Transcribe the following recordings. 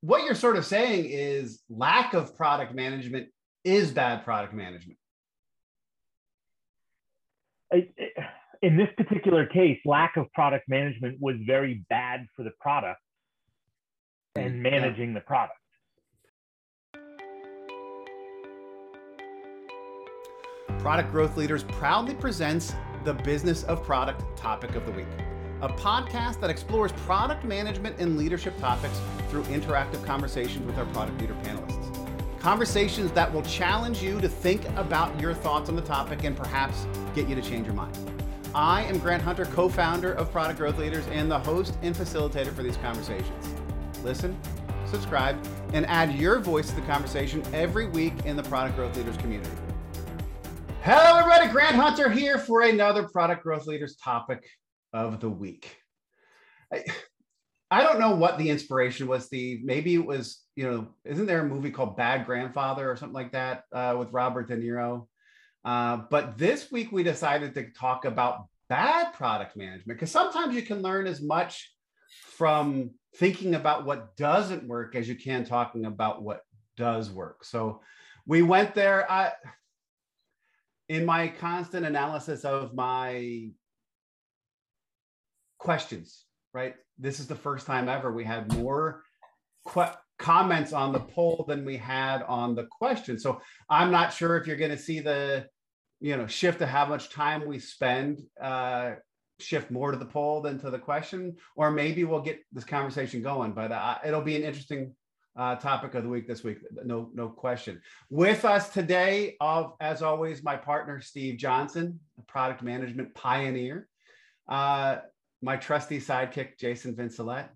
what you're sort of saying is lack of product management is bad product management. in this particular case, lack of product management was very bad for the product and managing yeah. the product. Product Growth Leaders proudly presents the Business of Product topic of the week, a podcast that explores product management and leadership topics through interactive conversations with our product leader panelists. Conversations that will challenge you to think about your thoughts on the topic and perhaps get you to change your mind. I am Grant Hunter, co founder of Product Growth Leaders and the host and facilitator for these conversations. Listen, subscribe, and add your voice to the conversation every week in the Product Growth Leaders community. Hello, everybody. Grant Hunter here for another Product Growth Leaders topic of the week. I, I don't know what the inspiration was, The Maybe it was, you know, isn't there a movie called Bad Grandfather or something like that uh, with Robert De Niro? Uh, but this week we decided to talk about bad product management because sometimes you can learn as much from thinking about what doesn't work as you can talking about what does work. So we went there. I, in my constant analysis of my questions, right? This is the first time ever we had more que- comments on the poll than we had on the question. So I'm not sure if you're going to see the, you know, shift to how much time we spend, uh, shift more to the poll than to the question, or maybe we'll get this conversation going. But uh, it'll be an interesting uh, topic of the week this week, no no question. With us today, of as always, my partner Steve Johnson, a product management pioneer. Uh, my trusty sidekick Jason Vincelette.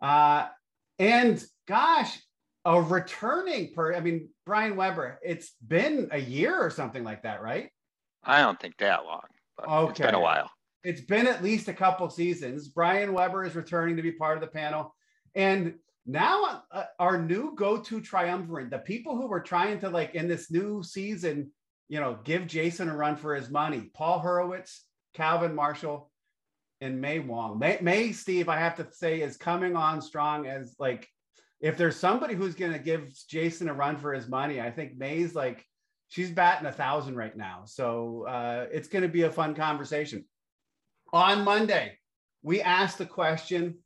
Uh, and gosh, a returning per I mean, Brian Weber, it's been a year or something like that, right? I don't think that long. okay. It's been a while. It's been at least a couple seasons. Brian Weber is returning to be part of the panel. And now uh, our new go-to triumvirate, the people who were trying to like in this new season, you know, give Jason a run for his money. Paul Hurwitz, Calvin Marshall, and May Wong. May, May Steve, I have to say, is coming on strong as like if there's somebody who's going to give Jason a run for his money, I think May's like she's batting a thousand right now. So uh, it's going to be a fun conversation. On Monday, we asked the question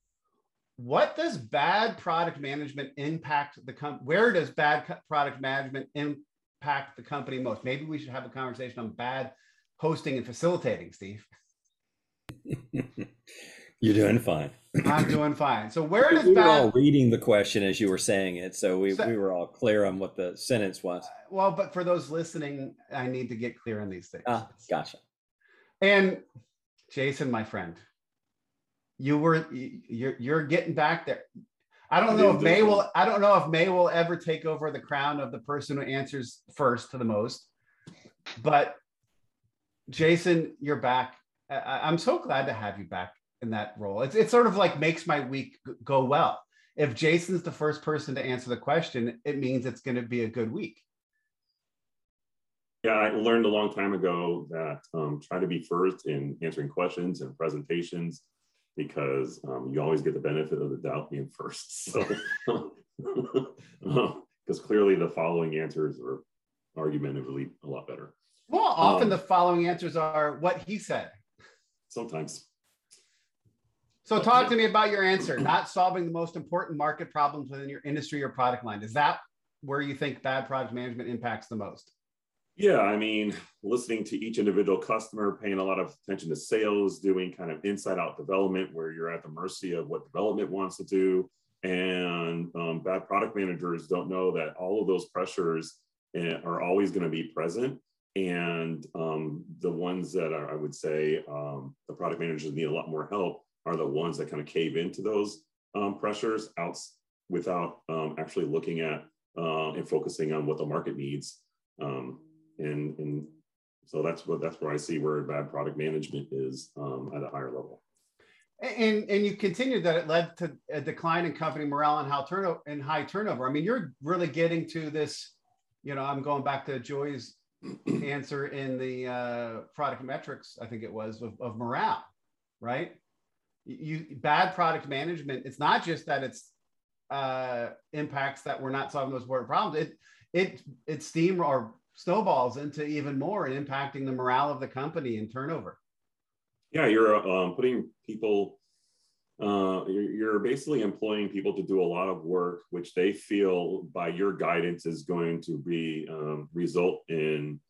what does bad product management impact the company? Where does bad co- product management impact the company most? Maybe we should have a conversation on bad hosting and facilitating, Steve. You're doing fine. I'm doing fine. So where does we bad... were all reading the question as you were saying it, so we, so, we were all clear on what the sentence was. Uh, well, but for those listening, I need to get clear on these things. Ah, gotcha. And Jason, my friend, you were you're you're getting back there. I don't know if May will. I don't know if May will ever take over the crown of the person who answers first to the most. But Jason, you're back. I, am so glad to have you back in that role. It's it sort of like makes my week go well. If Jason's the first person to answer the question, it means it's going to be a good week. Yeah, I learned a long time ago that um, try to be first in answering questions and presentations because um, you always get the benefit of the doubt being first. So, because clearly the following answers are argumentatively a lot better. Well, often um, the following answers are what he said. Sometimes. So, talk to me about your answer. Not solving the most important market problems within your industry or product line. Is that where you think bad product management impacts the most? Yeah, I mean, listening to each individual customer, paying a lot of attention to sales, doing kind of inside out development where you're at the mercy of what development wants to do. And um, bad product managers don't know that all of those pressures eh, are always going to be present. And um, the ones that are, I would say, um, the product managers need a lot more help are the ones that kind of cave into those um, pressures out without um, actually looking at uh, and focusing on what the market needs. Um, and and so that's what that's where I see where bad product management is at a higher level. And and you continued that it led to a decline in company morale and how turnover and high turnover. I mean, you're really getting to this. You know, I'm going back to Joy's answer in the uh, product metrics. I think it was of, of morale, right? You bad product management. It's not just that it's uh, impacts that we're not solving those important problems, it it it steam or snowballs into even more and impacting the morale of the company and turnover. Yeah, you're um, putting people. Uh, you're, basically employing people to do a lot of work, which they feel by your guidance is going to be um, result in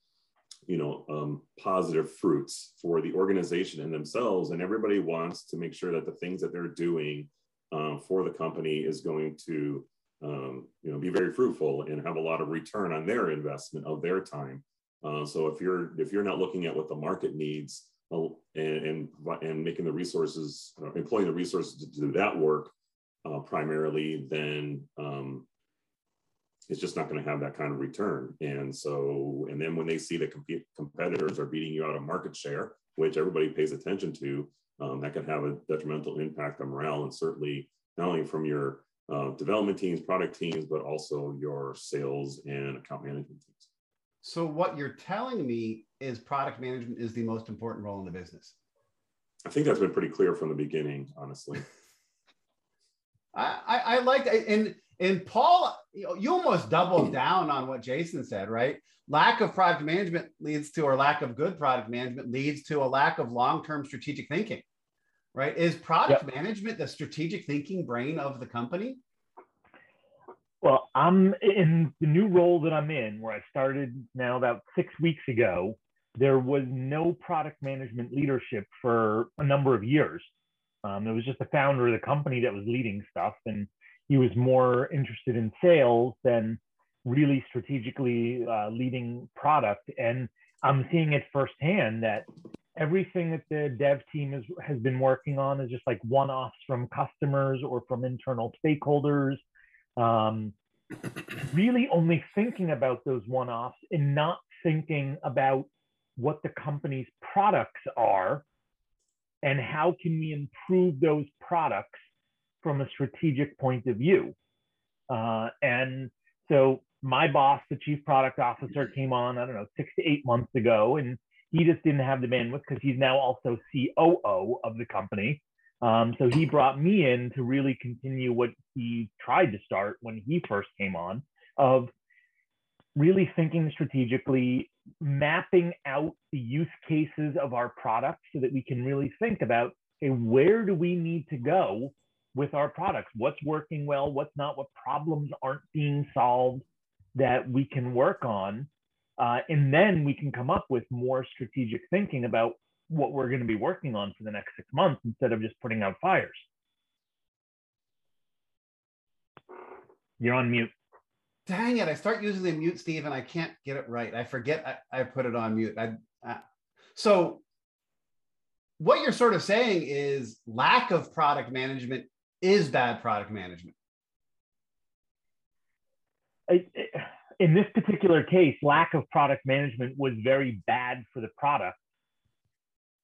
you know um, positive fruits for the organization and themselves. And everybody wants to make sure that the things that they're doing um, for the company is going to um, you know be very fruitful and have a lot of return on their investment of their time. Uh, so if you're if you're not looking at what the market needs and, and, and making the resources uh, employing the resources to do that work uh, primarily then um, it's just not going to have that kind of return. And so, and then when they see that comp- competitors are beating you out of market share, which everybody pays attention to, um, that can have a detrimental impact on morale and certainly not only from your uh, development teams, product teams, but also your sales and account management teams. So, what you're telling me is product management is the most important role in the business. I think that's been pretty clear from the beginning, honestly. I, I, I like and and Paul, you almost doubled hmm. down on what Jason said, right? Lack of product management leads to, or lack of good product management leads to a lack of long term strategic thinking, right? Is product yep. management the strategic thinking brain of the company? Well, I'm in the new role that I'm in, where I started now about six weeks ago. There was no product management leadership for a number of years. Um, was just the founder of the company that was leading stuff, and he was more interested in sales than really strategically uh, leading product. And I'm seeing it firsthand that everything that the dev team is, has been working on is just like one offs from customers or from internal stakeholders. Um, really only thinking about those one offs and not thinking about what the company's products are and how can we improve those products from a strategic point of view. Uh, and so my boss, the chief product officer, came on, I don't know, six to eight months ago, and he just didn't have the bandwidth because he's now also COO of the company. Um, so he brought me in to really continue what he tried to start when he first came on of really thinking strategically, mapping out the use cases of our products so that we can really think about, okay, where do we need to go with our products? What's working well? What's not? What problems aren't being solved that we can work on? Uh, and then we can come up with more strategic thinking about what we're going to be working on for the next six months instead of just putting out fires. You're on mute. Dang it i start using the mute steve and i can't get it right. I forget i, I put it on mute. I, I, so what you're sort of saying is lack of product management is bad product management? In this particular case, lack of product management was very bad for the product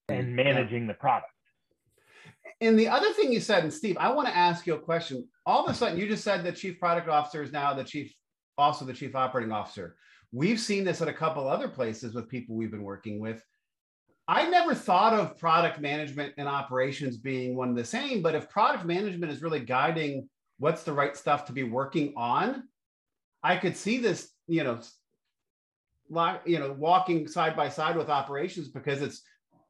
and managing yeah. the product. And the other thing you said, and Steve, I want to ask you a question. All of a sudden, you just said the chief product officer is now the chief, also the chief operating officer. We've seen this at a couple other places with people we've been working with. I never thought of product management and operations being one and the same, but if product management is really guiding what's the right stuff to be working on, I could see this, you know, you know, walking side by side with operations because it's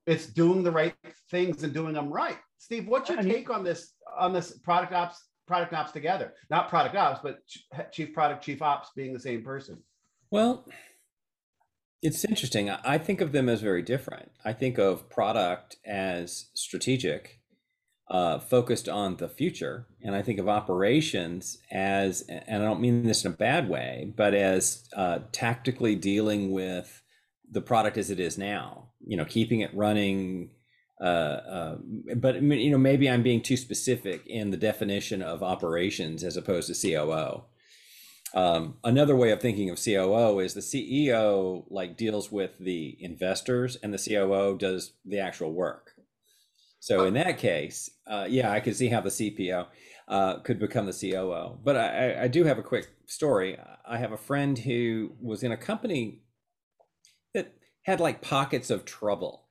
it's doing the right things and doing them right. Steve, what's your take on this on this product ops product ops together? Not product ops, but chief product chief ops being the same person. Well, it's interesting. I think of them as very different. I think of product as strategic, uh, focused on the future, and I think of operations as, and I don't mean this in a bad way, but as uh, tactically dealing with the product as it is now. You know, keeping it running. Uh, uh but you know, maybe I'm being too specific in the definition of operations as opposed to COO. Um, another way of thinking of COO is the CEO like deals with the investors, and the COO does the actual work. So in that case, uh, yeah, I could see how the CPO uh, could become the COO. But I, I do have a quick story. I have a friend who was in a company had like pockets of trouble,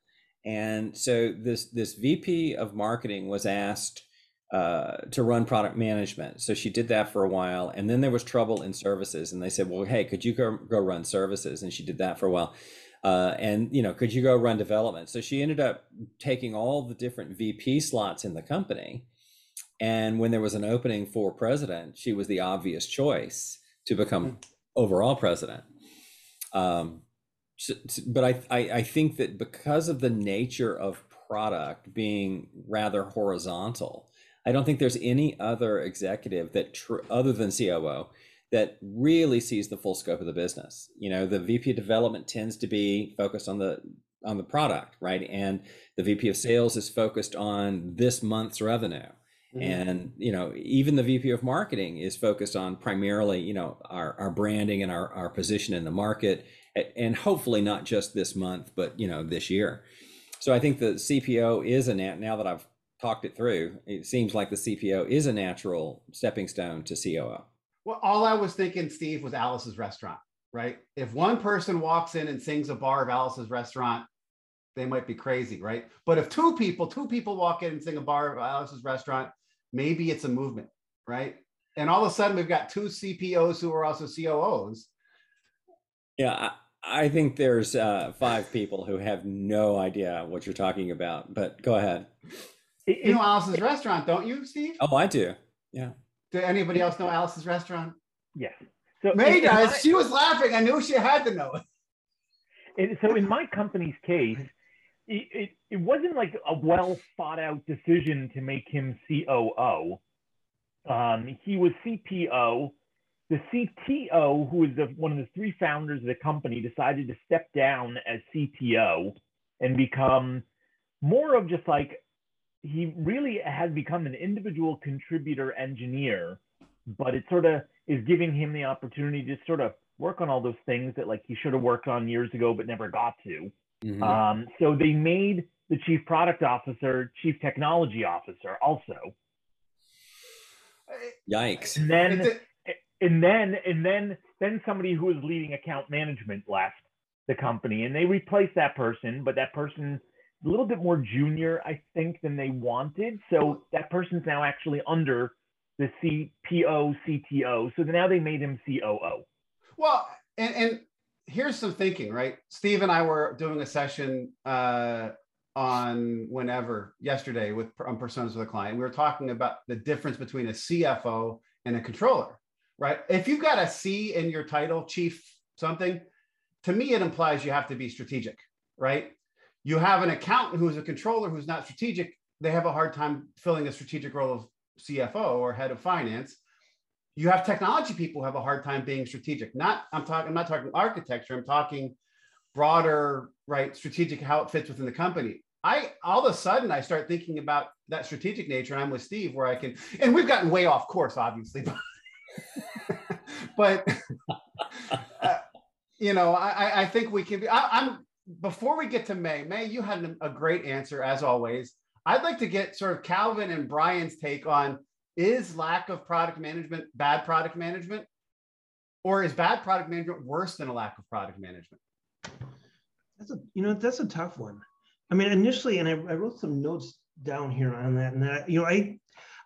and so this this VP of marketing was asked uh, to run product management. So she did that for a while, and then there was trouble in services, and they said, "Well, hey, could you go go run services?" And she did that for a while. Uh, and you know, could you go run development? So she ended up taking all the different VP slots in the company, and when there was an opening for president, she was the obvious choice to become hmm. overall president. Um, so, but I, I I think that because of the nature of product being rather horizontal, I don't think there's any other executive that, tr- other than COO, that really sees the full scope of the business. You know, the VP of development tends to be focused on the on the product, right? And the VP of sales is focused on this month's revenue. Mm-hmm. And you know, even the VP of marketing is focused on primarily, you know, our, our branding and our, our position in the market, and hopefully not just this month, but you know, this year. So I think the CPO is a nat. Now that I've talked it through, it seems like the CPO is a natural stepping stone to COO. Well, all I was thinking, Steve, was Alice's restaurant, right? If one person walks in and sings a bar of Alice's restaurant, they might be crazy, right? But if two people, two people walk in and sing a bar of Alice's restaurant, maybe it's a movement, right? And all of a sudden, we've got two CPOs who are also COOs. Yeah, I, I think there's uh, five people who have no idea what you're talking about. But go ahead. You know Alice's restaurant, don't you, Steve? Oh, I do. Yeah. Do anybody else know Alice's restaurant? Yeah. So May does. My, she was laughing. I knew she had to know it. it so in my company's case, it, it, it wasn't like a well thought out decision to make him COO. Um, he was CPO. The CTO, who is the, one of the three founders of the company, decided to step down as CTO and become more of just like he really has become an individual contributor engineer, but it sort of is giving him the opportunity to sort of work on all those things that like he should have worked on years ago but never got to. Mm-hmm. Um, so they made the chief product officer chief technology officer also. Yikes! And then, and then, and then, then somebody who was leading account management left the company, and they replaced that person, but that person a little bit more junior, I think, than they wanted. So that person's now actually under the CPO, CTO. So now they made him COO. Well, and, and here's some thinking, right? Steve and I were doing a session uh, on whenever yesterday with on personas with a client. We were talking about the difference between a CFO and a controller, right? If you've got a C in your title, chief something, to me it implies you have to be strategic, right? You have an accountant who's a controller who's not strategic. They have a hard time filling a strategic role of CFO or head of finance. You have technology people who have a hard time being strategic. Not I'm talking. I'm not talking architecture. I'm talking broader, right? Strategic how it fits within the company. I all of a sudden I start thinking about that strategic nature. And I'm with Steve where I can, and we've gotten way off course, obviously, but, uh, you know, I, I think we can be. I, I'm before we get to May, May, you had a great answer as always. I'd like to get sort of Calvin and Brian's take on is lack of product management bad product management? Or is bad product management worse than a lack of product management? That's a you know that's a tough one. I mean, initially, and I, I wrote some notes down here on that, and that you know I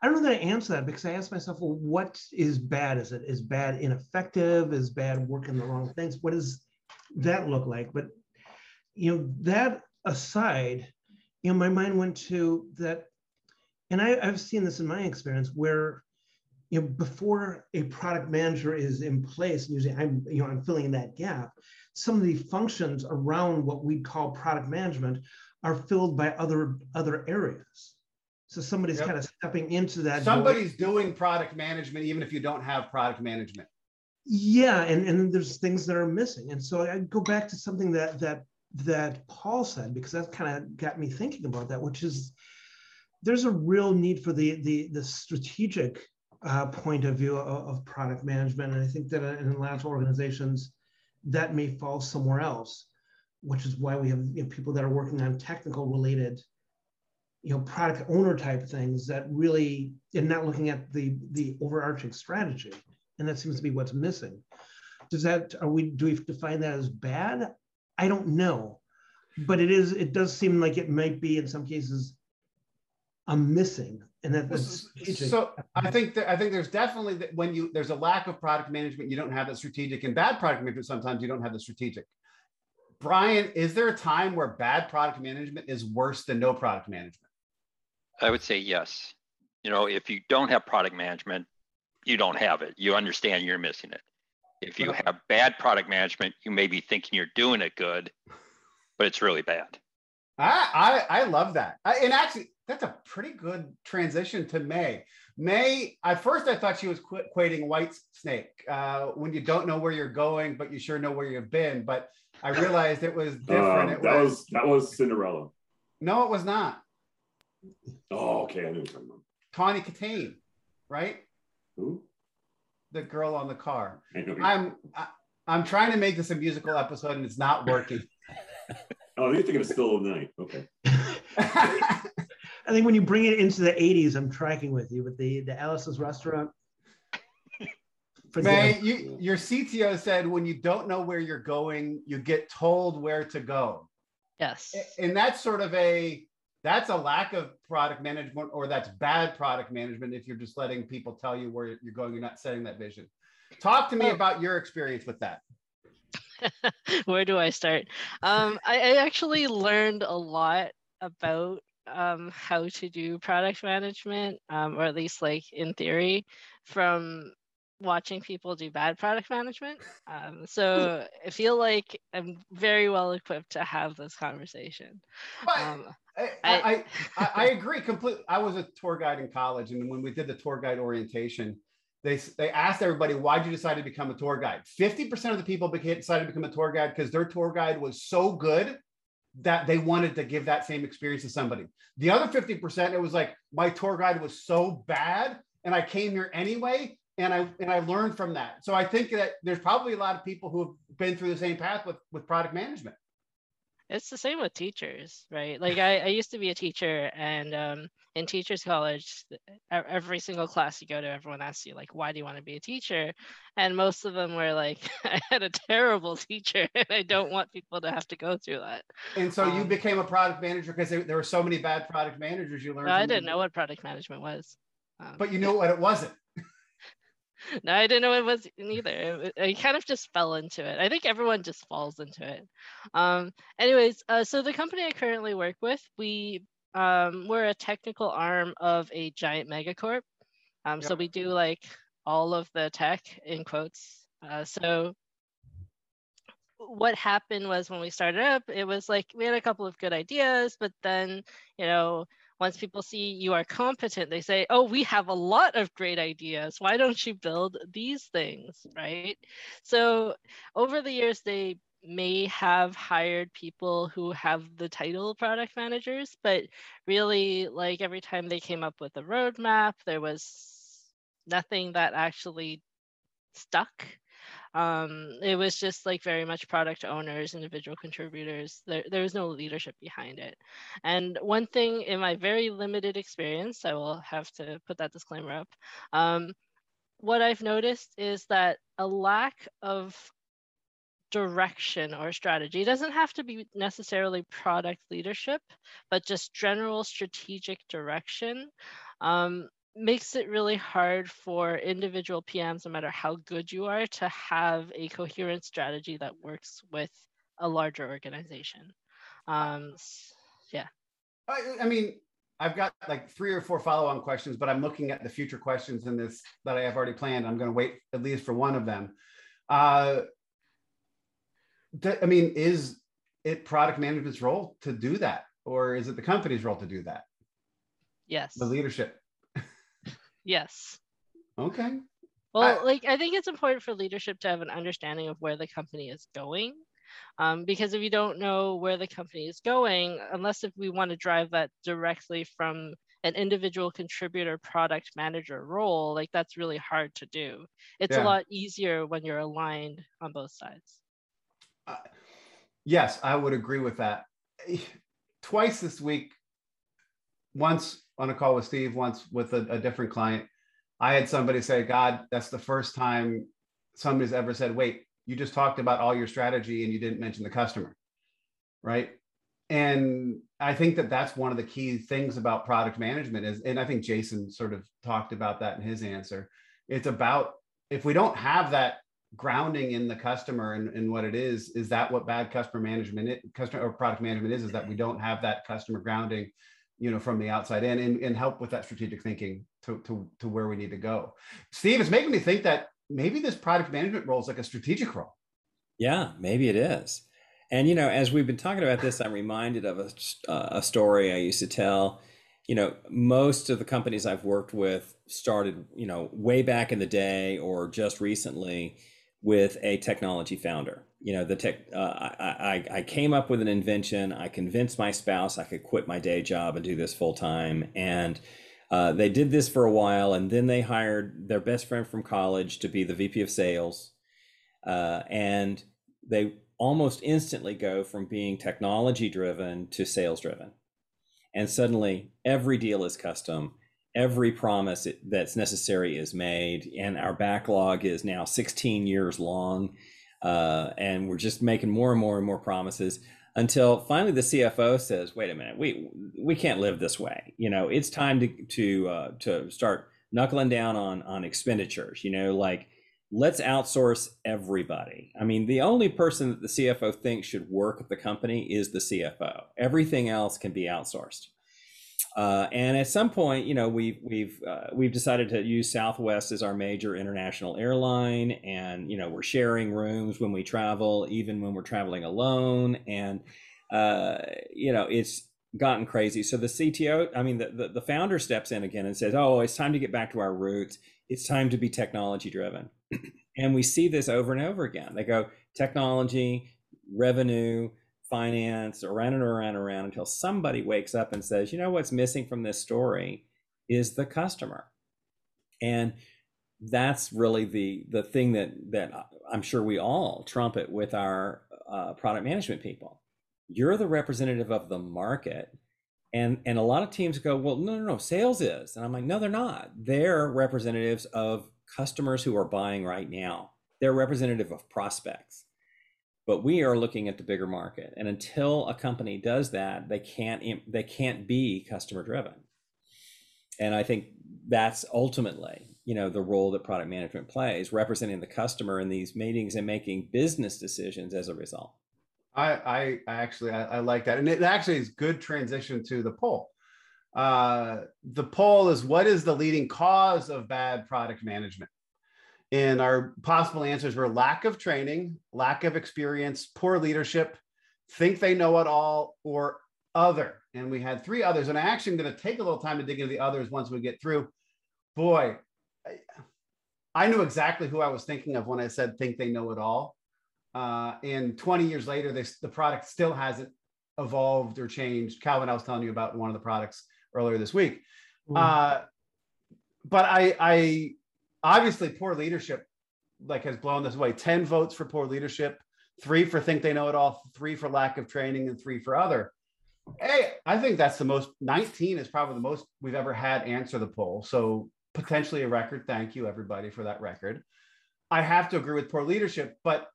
I don't know that I answer that because I ask myself, well, what is bad? Is it is bad ineffective? Is bad working the wrong things? What does that look like? But you know, that aside, you know, my mind went to that, and I, I've seen this in my experience where, you know, before a product manager is in place, and usually I'm, you know, I'm filling in that gap. Some of the functions around what we call product management are filled by other other areas. So somebody's yep. kind of stepping into that. Somebody's doing product management, even if you don't have product management. Yeah, and, and there's things that are missing. And so I go back to something that that that Paul said, because that kind of got me thinking about that, which is there's a real need for the the, the strategic uh, point of view of, of, product management. And I think that in a lot of organizations, that may fall somewhere else, which is why we have you know, people that are working on technical related, you know, product owner type things that really, and not looking at the the overarching strategy. And that seems to be what's missing. Does that, are we, do we define that as bad? I don't know, but it is. It does seem like it might be in some cases I'm missing. And that, so I think that I think there's definitely that when you there's a lack of product management, you don't have the strategic and bad product management. Sometimes you don't have the strategic. Brian, is there a time where bad product management is worse than no product management? I would say yes. You know, if you don't have product management, you don't have it. You understand you're missing it. If you have bad product management, you may be thinking you're doing it good, but it's really bad. I I, I love that. I, and actually, that's a pretty good transition to May. May, at first I thought she was qu- equating white snake uh, when you don't know where you're going, but you sure know where you've been. But I realized it was different. Um, it that was, was that was Cinderella. No, it was not. Oh, okay. I knew what talking about. Tawny Kitaen, right? Who? The girl on the car. I'm I, I'm trying to make this a musical episode and it's not working. oh, you're thinking of Still of Night. Okay. I think when you bring it into the 80s, I'm tracking with you with the, the Alice's restaurant. May, you, your CTO said when you don't know where you're going, you get told where to go. Yes. And that's sort of a that's a lack of product management or that's bad product management if you're just letting people tell you where you're going, you're not setting that vision. Talk to me oh. about your experience with that. where do I start? Um, I, I actually learned a lot about um, how to do product management, um, or at least like in theory, from watching people do bad product management. Um, so I feel like I'm very well equipped to have this conversation. Um, I, I, I, I, agree completely. I was a tour guide in college, and when we did the tour guide orientation, they, they asked everybody, why'd you decide to become a tour guide? 50% of the people became, decided to become a tour guide because their tour guide was so good that they wanted to give that same experience to somebody. The other 50%, it was like, my tour guide was so bad and I came here anyway and I and I learned from that. So I think that there's probably a lot of people who have been through the same path with with product management. It's the same with teachers, right? Like I, I used to be a teacher, and um, in teachers college, every single class you go to, everyone asks you like, "Why do you want to be a teacher?" And most of them were like, "I had a terrible teacher, and I don't want people to have to go through that." And so um, you became a product manager because there, there, were so many bad product managers. You learned. I didn't know what product management was. Um, but you knew what it wasn't no, I didn't know it was neither. I kind of just fell into it. I think everyone just falls into it. Um, anyways, uh, so the company I currently work with, we um, we're a technical arm of a giant megacorp. Um, yep. So we do like all of the tech in quotes. Uh, so what happened was when we started up, it was like we had a couple of good ideas, but then you know once people see you are competent, they say, oh, we have a lot of great ideas. Why don't you build these things, right? So over the years, they may have hired people who have the title product managers, but really, like every time they came up with a roadmap, there was nothing that actually stuck um, it was just like very much product owners, individual contributors. There, there was no leadership behind it. And one thing in my very limited experience, I will have to put that disclaimer up. Um, what I've noticed is that a lack of direction or strategy it doesn't have to be necessarily product leadership, but just general strategic direction um, makes it really hard for individual PMs, no matter how good you are, to have a coherent strategy that works with a larger organization. Um, yeah. I, I mean, I've got like three or four follow-on questions, but I'm looking at the future questions in this that I have already planned. I'm going to wait at least for one of them. Uh, I mean, is it product management's role to do that, or is it the company's role to do that? Yes. The leadership. Yes. Okay. Well, I, like I think it's important for leadership to have an understanding of where the company is going. Um, because if you don't know where the company is going, unless if we want to drive that directly from an individual contributor product manager role, like that's really hard to do. It's yeah. a lot easier when you're aligned on both sides. Uh, yes, I would agree with that. Twice this week, once on a call with Steve once with a, a different client. I had somebody say, God, that's the first time somebody's ever said, wait, you just talked about all your strategy and you didn't mention the customer. Right. and I think that that's one of the key things about product management is, and I think Jason sort of talked about that in his answer. It's about if we don't have that grounding in the customer and, and what it is, is that what bad customer management, customer or product management is, is that we don't have that customer grounding, you know, from the outside in and, and help with that strategic thinking to, to, to where we need to go. Steve, it's making me think that maybe this product management role is like a strategic role. Yeah, maybe it is. And you know, as we've been talking about this, I'm reminded of a, a story I used to tell. You know, most of the companies I've worked with started, you know, way back in the day or just recently with a technology founder. You know, the tech. Uh, I, I I came up with an invention. I convinced my spouse I could quit my day job and do this full time, and uh, they did this for a while, and then they hired their best friend from college to be the VP of sales, uh, and they almost instantly go from being technology driven to sales driven. And suddenly every deal is custom. Every promise that's necessary is made. And our backlog is now 16 years long. Uh, and we're just making more and more and more promises until finally the CFO says, "Wait a minute, we we can't live this way. You know, it's time to to uh, to start knuckling down on on expenditures. You know, like let's outsource everybody. I mean, the only person that the CFO thinks should work at the company is the CFO. Everything else can be outsourced. Uh, and at some point, you know, we've we've uh, we've decided to use Southwest as our major international airline, and you know, we're sharing rooms when we travel, even when we're traveling alone, and uh, you know, it's gotten crazy. So the CTO, I mean, the, the the founder steps in again and says, "Oh, it's time to get back to our roots. It's time to be technology driven." and we see this over and over again. They go technology, revenue, finance, around and around and around until somebody wakes up and says, you know what's missing from this story is the customer. And that's really the the thing that that I'm sure we all trumpet with our uh, product management people. You're the representative of the market, and and a lot of teams go, well, no, no, no, sales is, and I'm like, no, they're not. They're representatives of customers who are buying right now. They're representative of prospects. But we are looking at the bigger market. And until a company does that, they can't they can't be customer driven. And I think that's ultimately, you know, the role that product management plays, representing the customer in these meetings and making business decisions as a result. I, I, actually I, I, like that, and it actually is good transition to the poll. Uh, the poll is what is the leading cause of bad product management? And our possible answers were lack of training, lack of experience, poor leadership, think they know it all, or other. And we had three others. And I actually am going to take a little time to dig into the others once we get through. Boy, I, I knew exactly who I was thinking of when I said think they know it all. Uh, and 20 years later, this, the product still hasn't evolved or changed. Calvin, I was telling you about one of the products earlier this week. Mm. Uh, but I, I obviously poor leadership like has blown this away. 10 votes for poor leadership, three for think they know it all, three for lack of training, and three for other. Hey, I think that's the most 19 is probably the most we've ever had answer the poll. So potentially a record. Thank you, everybody, for that record. I have to agree with poor leadership, but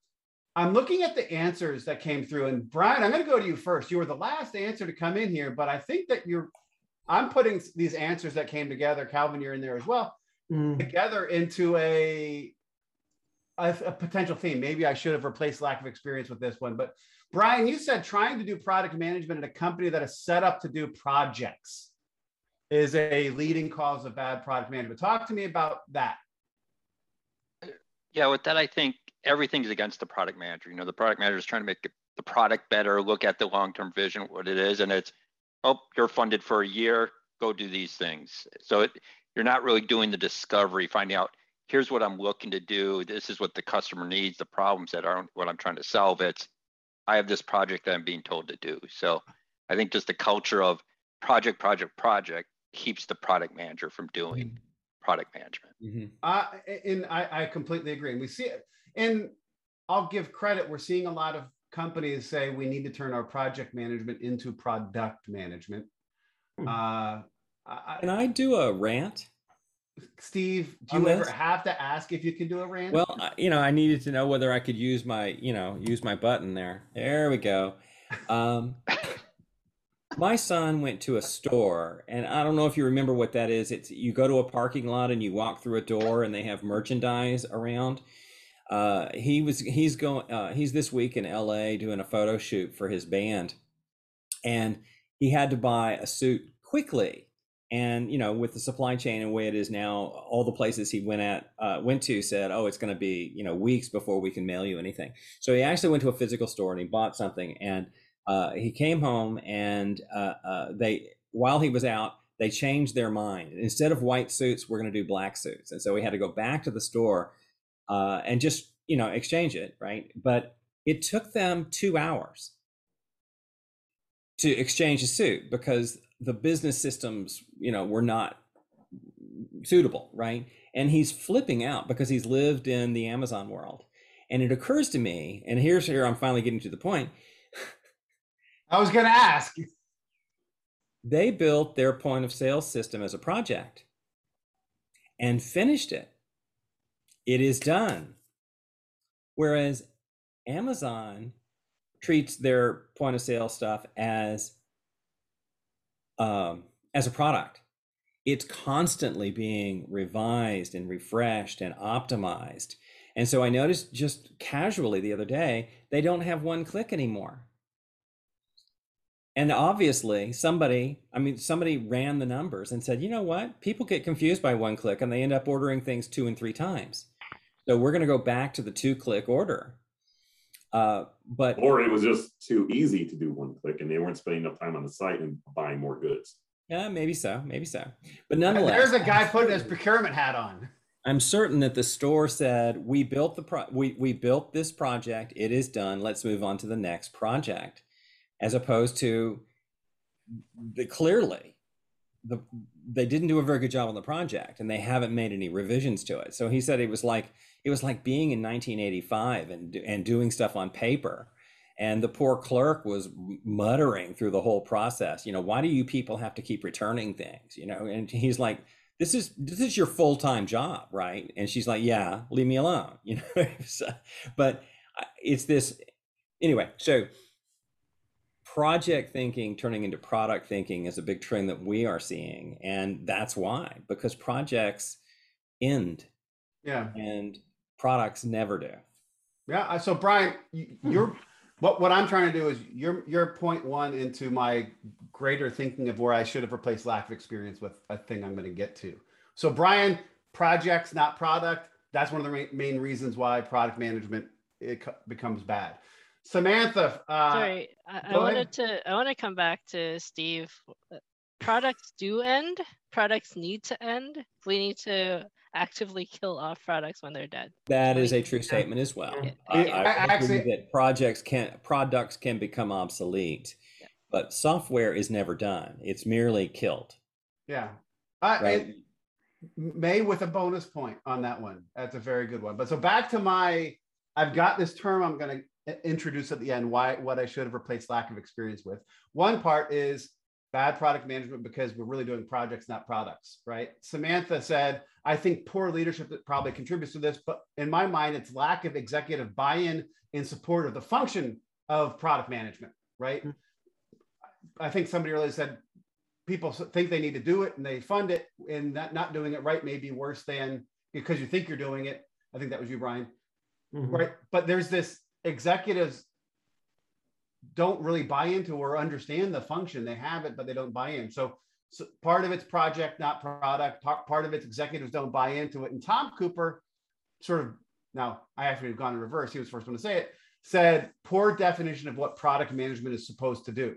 I'm looking at the answers that came through. And Brian, I'm going to go to you first. You were the last answer to come in here, but I think that you're I'm putting these answers that came together, Calvin, you're in there as well, mm. together into a, a, a potential theme. Maybe I should have replaced lack of experience with this one. But Brian, you said trying to do product management at a company that is set up to do projects is a leading cause of bad product management. Talk to me about that. Yeah, with that, I think everything's against the product manager. You know, the product manager is trying to make the product better, look at the long-term vision, what it is, and it's oh, you're funded for a year, go do these things. So it, you're not really doing the discovery, finding out here's what I'm looking to do. This is what the customer needs, the problems that aren't what I'm trying to solve. It's I have this project that I'm being told to do. So I think just the culture of project, project, project keeps the product manager from doing mm-hmm. product management. Mm-hmm. Uh, and I, I completely agree. And we see it. And I'll give credit. We're seeing a lot of companies say we need to turn our project management into product management. Hmm. Uh, I, can I do a rant? Steve, do you ever have to ask if you can do a rant? Well, you know, I needed to know whether I could use my, you know, use my button there. There we go. Um, my son went to a store and i don't know if you remember what that is it's you go to a parking lot and you walk through a door and they have merchandise around uh, he was he's going uh, he's this week in la doing a photo shoot for his band and he had to buy a suit quickly and you know with the supply chain and the way it is now all the places he went at uh, went to said oh it's going to be you know weeks before we can mail you anything. So he actually went to a physical store and he bought something and uh, he came home and uh, uh, they while he was out they changed their mind. Instead of white suits we're going to do black suits. And so we had to go back to the store uh, and just you know exchange it right? But it took them two hours to exchange a suit because the business systems you know were not suitable right and he's flipping out because he's lived in the amazon world and it occurs to me and here's here i'm finally getting to the point I was going to ask. They built their point of sale system as a project and finished it. It is done. Whereas Amazon treats their point of sale stuff as um, as a product. It's constantly being revised and refreshed and optimized. And so I noticed just casually the other day, they don't have one click anymore and obviously somebody i mean somebody ran the numbers and said you know what people get confused by one click and they end up ordering things two and three times so we're going to go back to the two click order uh, but or it was just too easy to do one click and they weren't spending enough time on the site and buying more goods. Yeah maybe so maybe so. But nonetheless there's a guy putting his procurement hat on. I'm certain that the store said we built the pro- we, we built this project. It is done. Let's move on to the next project. As opposed to the, clearly the they didn't do a very good job on the project and they haven't made any revisions to it. So he said it was like it was like being in 1985 and and doing stuff on paper. And the poor clerk was muttering through the whole process, you know, why do you people have to keep returning things? You know, and he's like, this is this is your full-time job, right? And she's like, yeah, leave me alone, you know. so, but uh, it's this anyway. So project thinking turning into product thinking is a big trend that we are seeing and that's why because projects end yeah and products never do yeah so brian you're what what i'm trying to do is you're you're point one into my greater thinking of where i should have replaced lack of experience with a thing i'm going to get to so brian projects not product that's one of the main reasons why product management it becomes bad Samantha. Uh, Sorry, I, I wanted to. I want to come back to Steve. Products do end. Products need to end. We need to actively kill off products when they're dead. That is a true statement as well. Yeah. I, I, I actually that projects can products can become obsolete, yeah. but software is never done. It's merely killed. Yeah. Uh, right? May with a bonus point on that one. That's a very good one. But so back to my, I've got this term I'm going to introduce at the end why what I should have replaced lack of experience with. One part is bad product management because we're really doing projects, not products, right? Samantha said, I think poor leadership that probably contributes to this, but in my mind, it's lack of executive buy-in in support of the function of product management, right? Mm-hmm. I think somebody earlier said people think they need to do it and they fund it, and not, not doing it right may be worse than because you think you're doing it. I think that was you, Brian. Mm-hmm. Right. But there's this executives don't really buy into or understand the function. They have it, but they don't buy in. So, so part of it's project, not product. Part, part of it's executives don't buy into it. And Tom Cooper sort of, now I actually have gone in reverse. He was the first one to say it, said poor definition of what product management is supposed to do.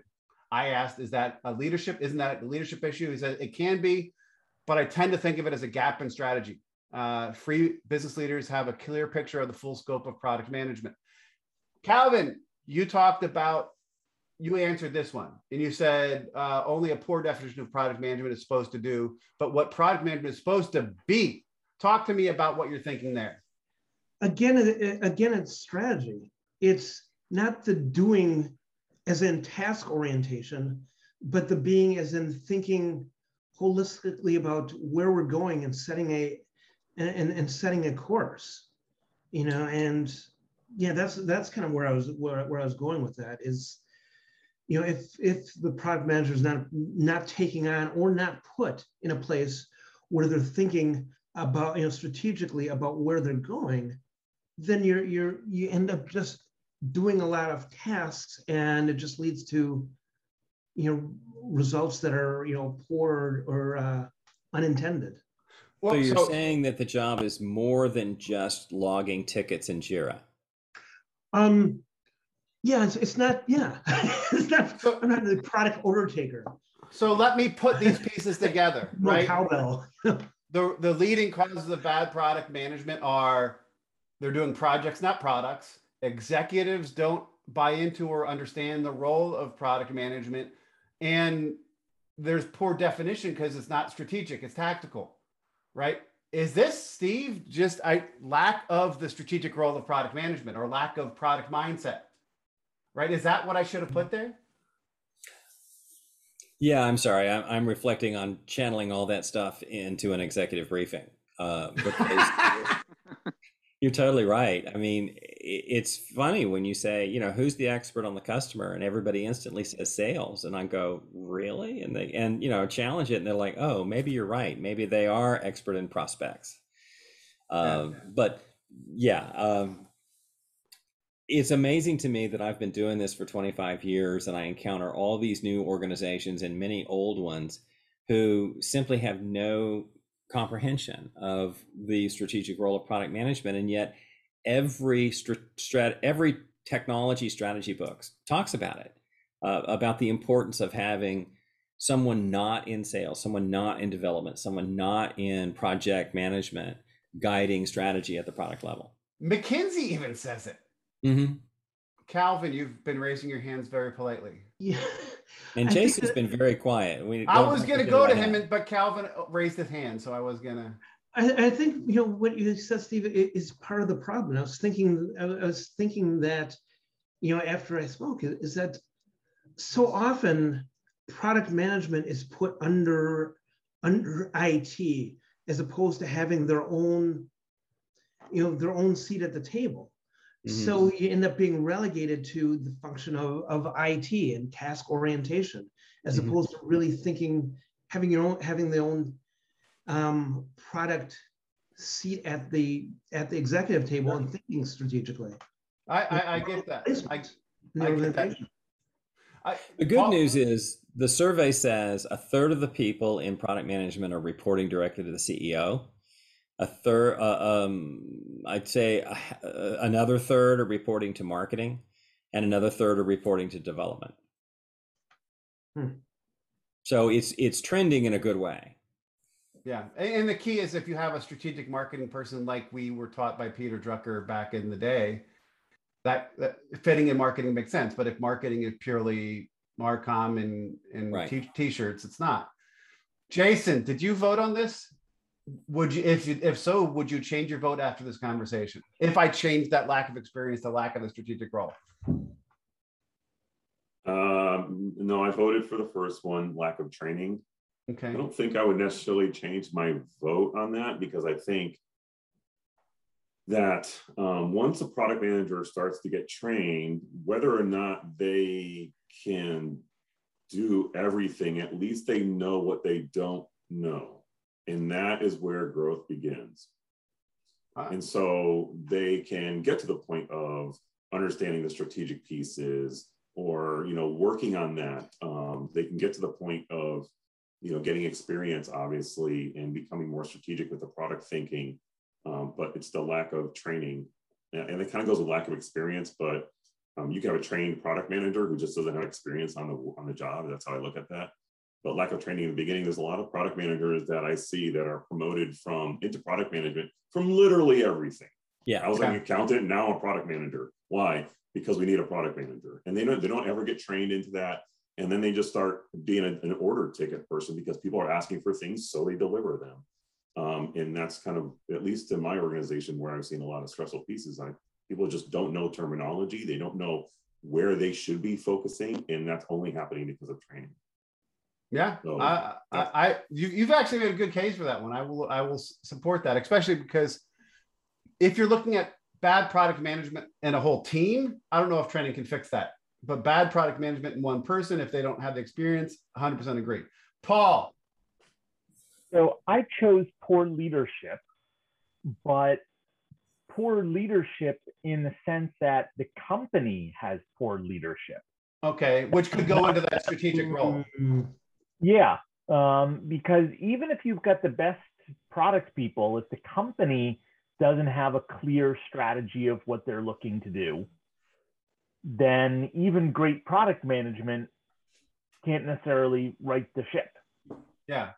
I asked, is that a leadership? Isn't that a leadership issue? He said it can be, but I tend to think of it as a gap in strategy. Uh, free business leaders have a clear picture of the full scope of product management. Calvin, you talked about, you answered this one and you said uh, only a poor definition of product management is supposed to do, but what product management is supposed to be. Talk to me about what you're thinking there. Again, again, it's strategy. It's not the doing as in task orientation, but the being as in thinking holistically about where we're going and setting a and, and setting a course you know and yeah, that's that's kind of where I was where, where I was going with that is you know, if if the product manager is not not taking on or not put in a place where they're thinking about, you know, strategically about where they're going, then you're you're you end up just doing a lot of tasks and it just leads to you know results that are you know poor or uh, unintended. Well, so you're so, saying that the job is more than just logging tickets in jira um yeah it's, it's not yeah. It's not i'm not the product order taker. So let me put these pieces together right? cowbell. The the leading causes of bad product management are they're doing projects not products. Executives don't buy into or understand the role of product management. And there's poor definition because it's not strategic it's tactical right is this steve just a lack of the strategic role of product management or lack of product mindset? Right? Is that what i should have put there? Yeah i'm sorry. I'm, I'm reflecting on channeling all that stuff into an executive briefing uh, because you're totally right. I mean, it's funny when you say, you know, who's the expert on the customer, and everybody instantly says sales, and I go, really? And they and you know challenge it, and they're like, oh, maybe you're right. Maybe they are expert in prospects. Um, yeah. But yeah, um, it's amazing to me that I've been doing this for 25 years, and I encounter all these new organizations and many old ones who simply have no comprehension of the strategic role of product management and yet every strat, every technology strategy books talks about it uh, about the importance of having someone not in sales someone not in development someone not in project management guiding strategy at the product level mckinsey even says it mm-hmm. Calvin you've been raising your hands very politely yeah and Jason's been very quiet. We I was going to go to him, and, but Calvin raised his hand, so I was going to. I, I, think you know what you said, Steve, is part of the problem. I was thinking, I was thinking that, you know, after I spoke, is that so often product management is put under under IT as opposed to having their own, you know, their own seat at the table. Mm-hmm. So you end up being relegated to the function of, of IT and task orientation, as mm-hmm. opposed to really thinking, having your own, having the own um, product seat at the at the executive table and thinking strategically. I, I, I get that. I, I get that. I, the good well, news is the survey says a third of the people in product management are reporting directly to the CEO a third uh, um, i'd say uh, another third are reporting to marketing and another third are reporting to development hmm. so it's it's trending in a good way yeah and the key is if you have a strategic marketing person like we were taught by peter drucker back in the day that, that fitting in marketing makes sense but if marketing is purely marcom and and right. t- t-shirts it's not jason did you vote on this would you if you if so would you change your vote after this conversation? If i changed that lack of experience the lack of the strategic role? Um, no i voted for the first one lack of training. Okay. I don't think i would necessarily change my vote on that because i think that um, once a product manager starts to get trained whether or not they can do everything at least they know what they don't know and that is where growth begins. And so they can get to the point of understanding the strategic pieces or you know working on that. Um, they can get to the point of you know getting experience obviously and becoming more strategic with the product thinking. Um, but it's the lack of training. And it kind of goes with lack of experience but um, you can have a trained product manager who just doesn't have experience on the on the job. That's how i look at that but lack of training in the beginning. There's a lot of product managers that I see that are promoted from into product management from literally everything. Yeah. I was okay. an accountant, now a product manager. Why? Because we need a product manager. And they don't they don't ever get trained into that. And then they just start being a, an order ticket person because people are asking for things, so they deliver them. Um, and that's kind of at least in my organization where I've seen a lot of stressful pieces. I people just don't know terminology. They don't know where they should be focusing, and that's only happening because of training. Yeah, so, I, I, I, you, have actually made a good case for that one. I will, I will support that, especially because if you're looking at bad product management and a whole team, I don't know if training can fix that. but bad product management in one person if they don't have the experience 100% agree paul so i chose poor leadership but poor leadership in the sense that the company has poor leadership okay which could go into that strategic role Mm, yeah um, because even if you've got the best product people if the company doesn't have a clear strategy of what they're looking to do then even great product management can't necessarily right the ship. Yeah.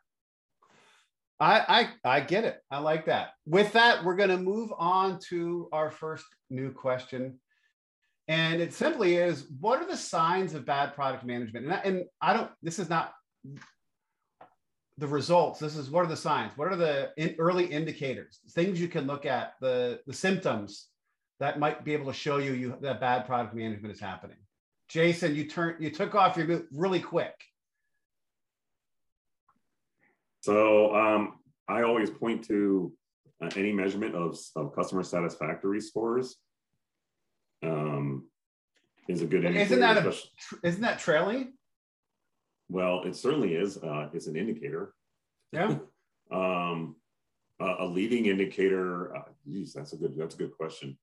I, I I get it. I like that. With that, we're going to move on to our first new question. And it simply is what are the signs of bad product management? And and I don't this is not the results. This is what are the signs? What are the in, early indicators? Things you can look at, the the symptoms that might be able to show you you that bad product management is happening. Jason, you turned you took off your boot really quick. So um, I always point to uh, any measurement of, of customer satisfactory scores um, is a good indicator. Isn't that a, isn't that trailing? Well, it certainly is. Uh, it's an indicator. Yeah. um, a, a leading indicator. Uh, geez, that's a good. That's a good question.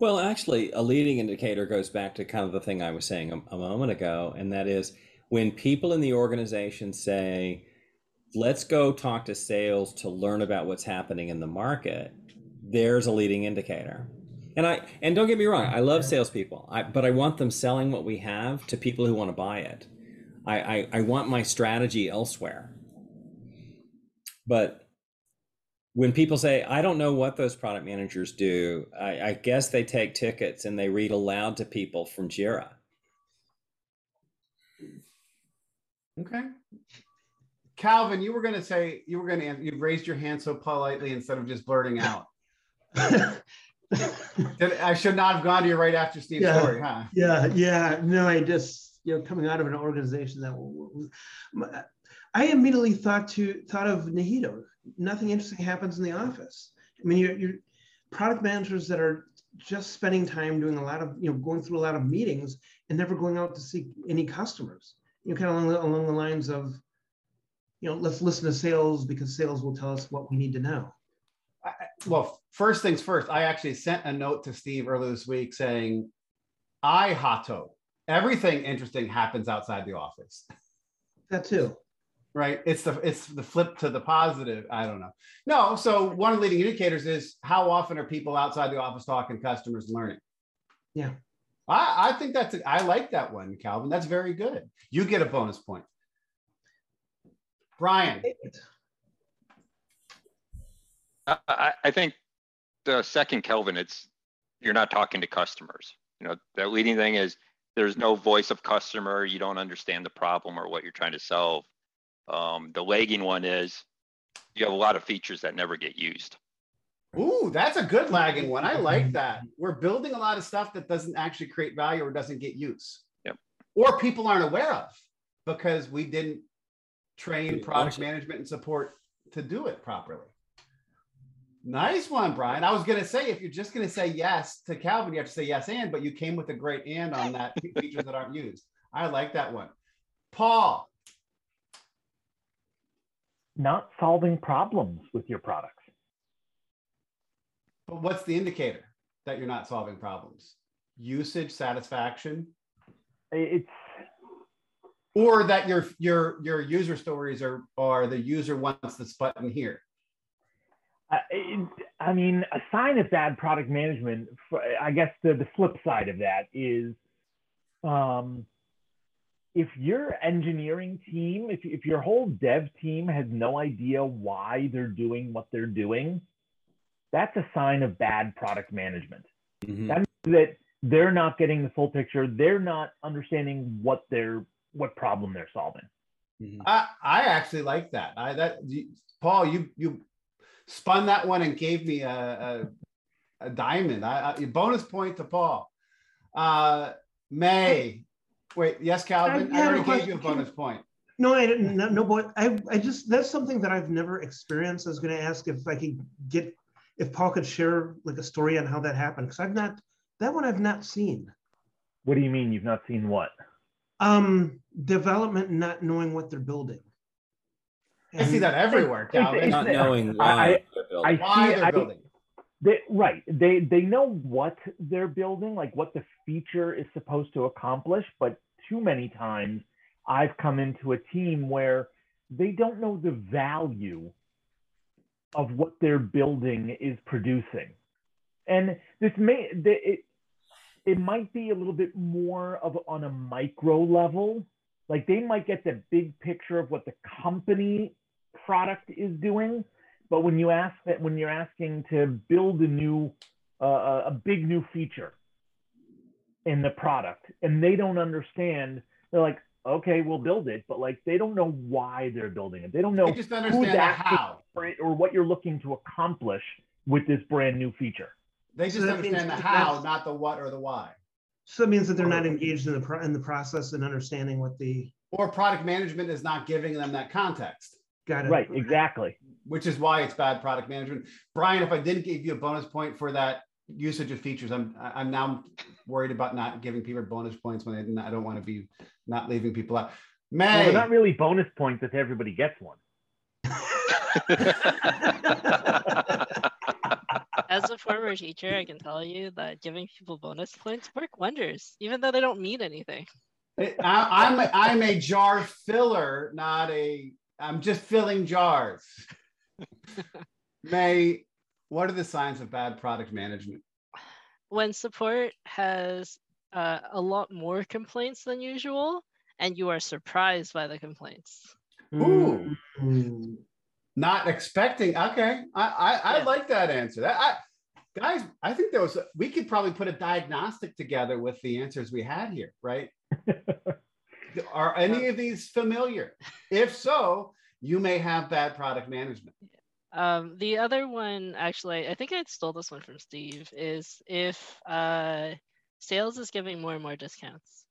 Well, actually, a leading indicator goes back to kind of the thing I was saying a, a moment ago, and that is when people in the organization say, let's go talk to sales to learn about what's happening in the market, there's a leading indicator. And I and don't get me wrong, I love salespeople, I, but I want them selling what we have to people who want to buy it. I, I, I want my strategy elsewhere. But when people say, I don't know what those product managers do, I, I guess they take tickets and they read aloud to people from JIRA. Okay. Calvin, you were going to say you were going to you've raised your hand so politely instead of just blurting out. I should not have gone to you right after Steve's Yeah. story, huh? yeah, yeah. No, I just you know coming out of an organization that I immediately thought to thought of NIHITO. Nothing interesting happens in the office. I mean, you're, you're product managers that are just spending time doing a lot of you know going through a lot of meetings and never going out to see any customers. You know, kind of along the, along the lines of, you know, let's listen to sales because sales will tell us what we need to know. I- Well, first things first, I actually sent a note to Steve earlier this week saying, I Hato, everything interesting happens outside the office. That too. right? It's the it's the flip to the positive. I don't know. No, so one of the leading indicators is how often are people outside the office talking customers learning? Yeah. I, I think that's a, I like that one, Calvin. That's very good. You get a bonus point. Brian, I, I, I think the second Calvin, it's you're not talking to customers. You know, the leading thing is there's no voice of customer. You don't understand the problem or what you're trying to solve. Um, the lagging one is you have a lot of features that never get used. ooh, that's a good lagging one. I like that. We're building a lot of stuff that doesn't actually create value or doesn't get use. Yep. Or people aren't aware of because we didn't train product management and support to do it properly. Nice one, Brian. I was going to say, if you're just going to say yes to Calvin, you have to say yes and, but you came with a great and on that features that aren't used. I like that one. Paul, Not solving problems with your products. but what's the indicator that you're not solving problems? Usage, satisfaction, It's or that your your your user stories are are the user wants this button here. I, I mean, a sign of bad product management. I guess the the flip side of that is, um, if your engineering team, if if your whole dev team has no idea why they're doing what they're doing, that's a sign of bad product management. Mhm. That means that they're not getting the full picture. They're not understanding what they're what problem they're solving. Mhm. I I actually like that. I that you, Paul, you you spun that one and gave me a a, a diamond. I, I bonus point to Paul. Uh, May, wait, yes, Calvin. I I, had a already gave you a bonus point. No, I didn't. No, no boy. I, I just that's something that I've never experienced. I was going to ask if I could get if Paul could share like a story on how that happened because I've not that one I've not seen. What do you mean you've not seen what? Um, development not knowing what they're building. I see that everywhere, Calvin. Not knowing why I- they're building. I why see- they're I- building. They, right. They they know what they're building, like what the feature is supposed to accomplish, but too many times I've come into a team where they don't know the value of what their building is producing. And this may the- it it might be a little bit more of on a micro level. Like they might get the big picture of what the company product is doing, but when you ask that when you're asking to build a new uh, a big new feature in the product and they don't understand they're like okay we'll build it but like they don't know why they're building it they don't know They just understand the asking how. or what you're looking to accomplish with this brand new feature They just that means understand the how, that's- not the what or the why. So that means that they're not engaged in the pro- in the process and understanding what the Or product management is not giving them that context, got it. right exactly which is why it's bad product management. Brian, if I didn't give you a bonus point for that usage of features, I'm I- I'm now worried about not giving people bonus points when I. I don't want to be not leaving people out. well, they're not really bonus points if everybody gets one As a former teacher, I can tell you that giving people bonus points work wonders, even though they don't mean anything. I, I'm a, I'm a jar filler, not a. I'm just filling jars. May, what are the signs of bad product management? When support has uh, a lot more complaints than usual, and you are surprised by the complaints. Ooh. Mm. Not expecting. Okay, I I, I Yeah. like that answer. That I, guys, I think there was. A, we could probably put a diagnostic together with the answers we had here, right? Are any of these familiar? If so, you may have bad product management. Um, the other one, actually, I think I stole this one from Steve, is if uh, sales is giving more and more discounts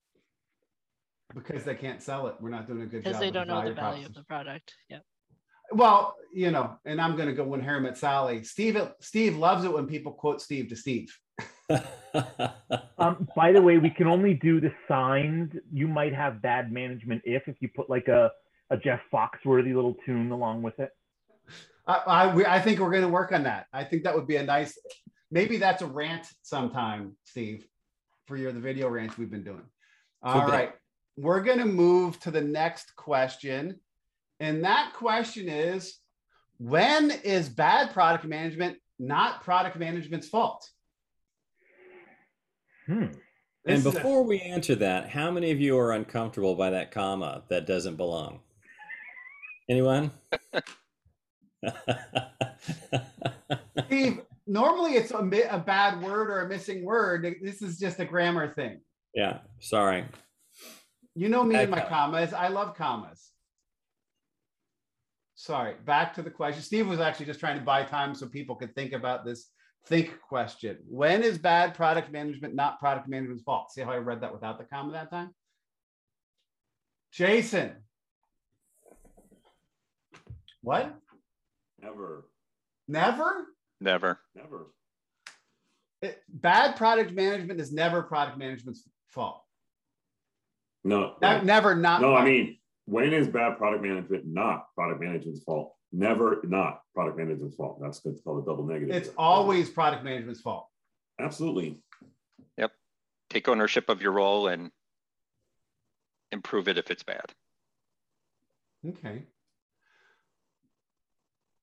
because they can't sell it. We're not doing a good job. because they don't know the value of the product. Yeah. Well, you know, and I'm going to go when Harry met Sally. Steve, Steve loves it when people quote Steve to Steve. Um, by the way, we can only do the signs. You might have bad management if if you put like a, a Jeff Foxworthy little tune along with it. I, I, we, I think we're going to work on that. I think that would be a nice, maybe that's a rant sometime, Steve, for your the video rants we've been doing. All be. right, we're going to move to the next question, and that question is, when is bad product management not product management's fault? Hmm. This and is a- before we answer that, how many of you are uncomfortable by that comma that doesn't belong? Anyone? Steve, normally it's a, mi- a bad word or a missing word. This is just a grammar thing. yeah, sorry. You know me and my Okay. commas. I love commas. Sorry, back to the question. Steve was actually just trying to buy time so people could think about this think question. When is bad product management not product management's fault? See how I read that without the comma that time? Jason. What? Never, Never? Never. never. It- bad product management is never product management's fault. No, Ne- Never not. no. I mean, when is bad product management not product management's fault? Never not product management's fault. That's good. It's called a double negative. it's always product management's fault. absolutely. Yep. Take ownership of your role and improve it if it's bad. Okay.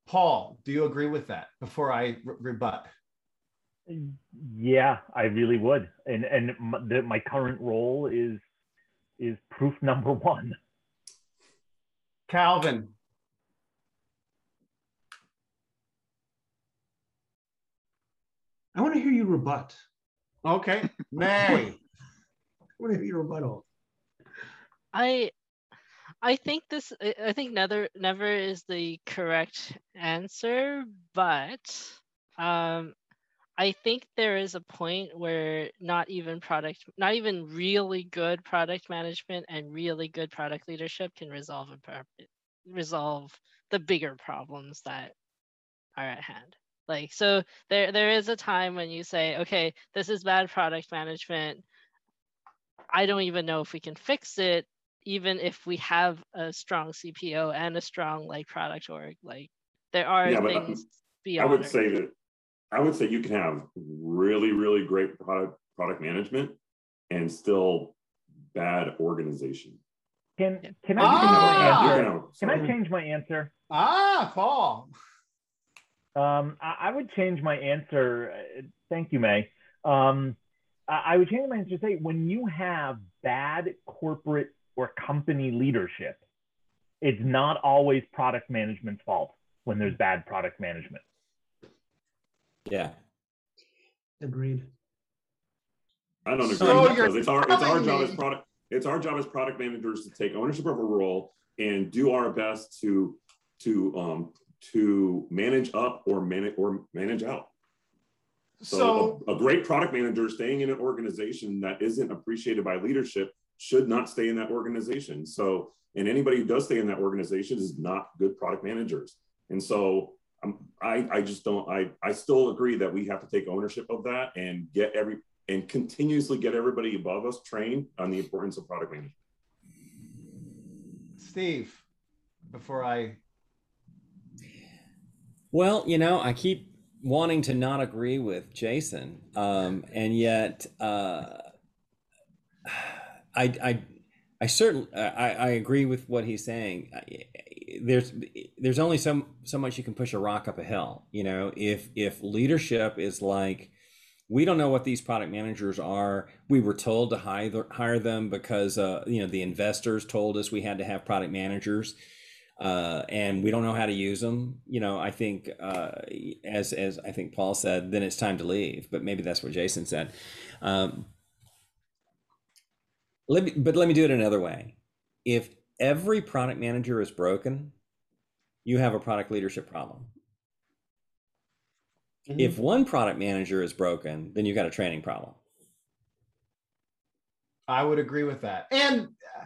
Paul, do you agree with that before I re- rebut? Yeah, I really would. And and my, the, my current role is is proof number one. Calvin, I want to hear you rebut. okay. May, I want to hear your rebuttal. I I think this I- I think never never is the correct answer, but um I think there is a point where not even product not even really good product management and really good product leadership can resolve a resolve the bigger problems that are at hand. Like so there there is a time when you say, okay, this is bad product management I don't even know if we can fix it, even if we have a strong CPO and a strong like product org. Like there are Yeah, but things I beyond. would say that I would say you can have really, really great product product management and still bad organization. Can can I Ah! change my answer? can have- Can I change my answer? Ah, Paul. Um, I, I would change my answer. uh, Thank you, May. Um, I, I would change my answer to say when you have bad corporate or company leadership, it's not always product management's fault when there's bad product management. Yeah. Agreed. I don't agree So because it's our it's our job me- as product it's our job as product managers to take ownership of a role and do our best to to um to manage up or manage or manage out. So, So, a, a great product manager staying in an organization that isn't appreciated by leadership should not stay in that organization. So, and anybody who does stay in that organization is not good product managers. And so, um, I I just don't I I still agree that we have to take ownership of that and get every and continuously get everybody above us trained on the importance of product management. Steve, before I Well, you know, I keep wanting to not agree with Jason, um, and yet uh, I, I, I certainly I, I agree with what he's saying. There's there's only so so much you can push a rock up a hill. You know, if if leadership is like we don't know what these product managers are. We were told to hire hire them because uh, you know the investors told us we had to have product managers uh, and we don't know how to use them. You know, I think uh, as as I think Paul said, then it's time to leave. But maybe that's what Jason said. Um, let me, but let me do it another way. If every product manager is broken, you have a product leadership problem. If one product manager is broken, then you've got a training problem. I would agree with that. And uh,